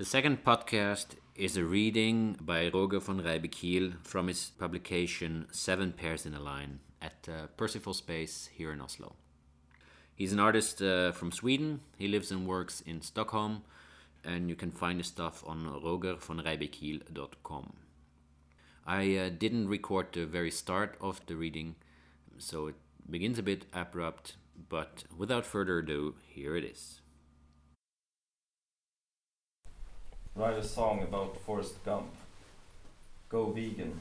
The second podcast is a reading by Roger von Reybekiel from his publication Seven Pears in a Line at uh, Percival Space here in Oslo. He's an artist uh, from Sweden. He lives and works in Stockholm, and you can find his stuff on rogervonreybekiel.com. I uh, didn't record the very start of the reading, so it begins a bit abrupt, but without further ado, here it is. Write a song about Forrest Gump. Go vegan.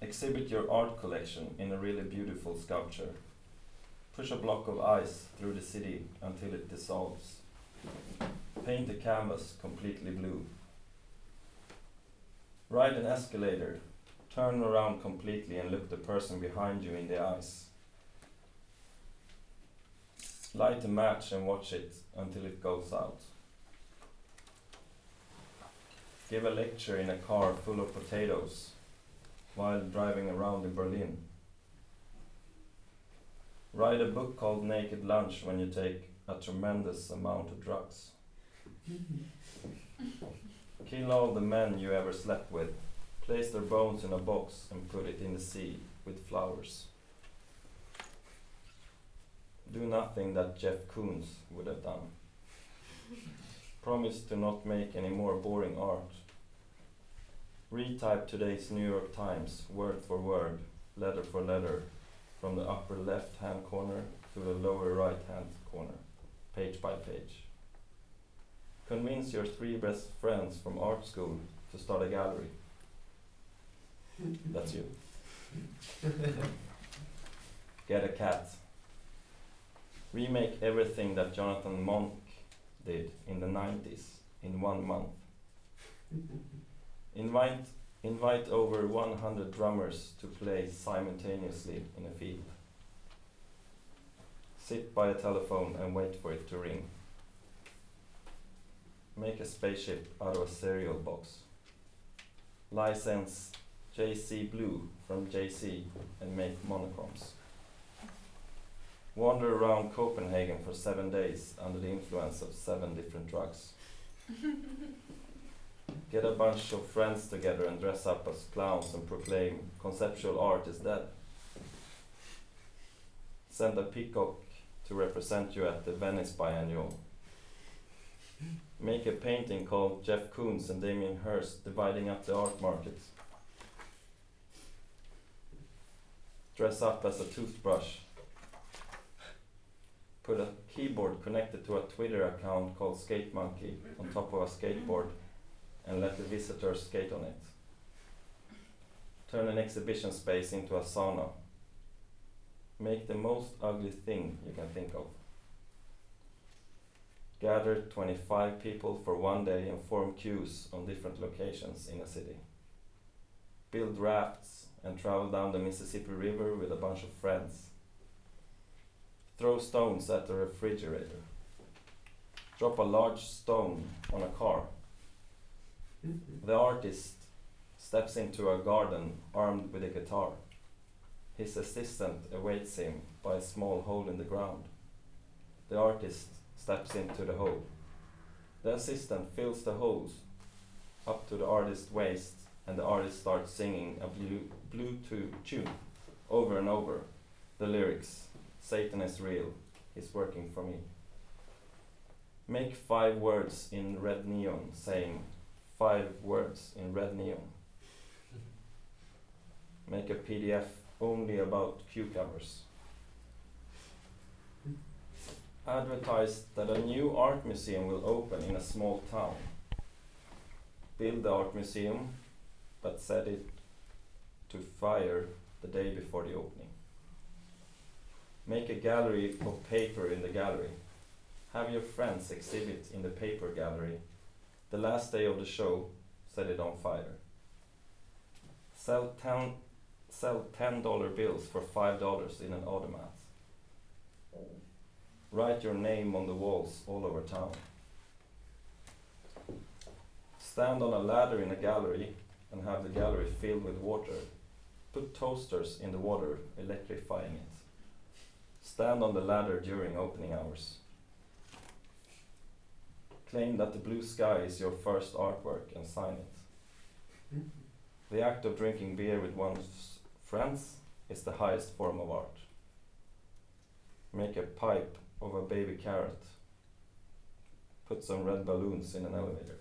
Exhibit your art collection in a really beautiful sculpture. Push a block of ice through the city until it dissolves. Paint the canvas completely blue. Ride an escalator. Turn around completely and look the person behind you in the eyes. Light a match and watch it until it goes out. Give a lecture in a car full of potatoes while driving around in Berlin. Write a book called Naked Lunch when you take a tremendous amount of drugs. Kill all the men you ever slept with. Place their bones in a box and put it in the sea with flowers. Do nothing that Jeff Koons would have done. Promise to not make any more boring art. Retype today's New York Times word for word, letter for letter, from the upper left hand corner to the lower right hand corner, page by page. Convince your three best friends from art school to start a gallery. That's you. Get a cat. Remake everything that Jonathan Monk did in the 90s in one month. Invite, invite over 100 drummers to play simultaneously in a field. Sit by a telephone and wait for it to ring. Make a spaceship out of a cereal box. License JC Blue from JC and make monochromes. Wander around Copenhagen for seven days under the influence of seven different drugs. Get a bunch of friends together and dress up as clowns and proclaim conceptual art is dead. Send a peacock to represent you at the Venice Biennial. Make a painting called Jeff Koons and Damien Hirst dividing up the art market. Dress up as a toothbrush. Put a keyboard connected to a Twitter account called Skate Monkey on top of a skateboard and let the visitors skate on it. Turn an exhibition space into a sauna. Make the most ugly thing you can think of. Gather 25 people for one day and form queues on different locations in a city. Build rafts and travel down the Mississippi River with a bunch of friends. Throw stones at the refrigerator. Drop a large stone on a car. The artist steps into a garden armed with a guitar. His assistant awaits him by a small hole in the ground. The artist steps into the hole. The assistant fills the holes up to the artist's waist, and the artist starts singing a blue, Bluetooth tune over and over. The lyrics Satan is real, he's working for me. Make five words in red neon saying five words in red neon. Make a PDF only about cucumbers. Advertise that a new art museum will open in a small town. Build the art museum, but set it to fire the day before the opening. Make a gallery of paper in the gallery. Have your friends exhibit in the paper gallery. The last day of the show, set it on fire. Sell ten, sell ten dollar bills for five dollars in an automat. Write your name on the walls all over town. Stand on a ladder in a gallery and have the gallery filled with water. Put toasters in the water, electrifying it. Stand on the ladder during opening hours. Claim that the blue sky is your first artwork and sign it. The act of drinking beer with one's friends is the highest form of art. Make a pipe of a baby carrot. Put some red balloons in an elevator.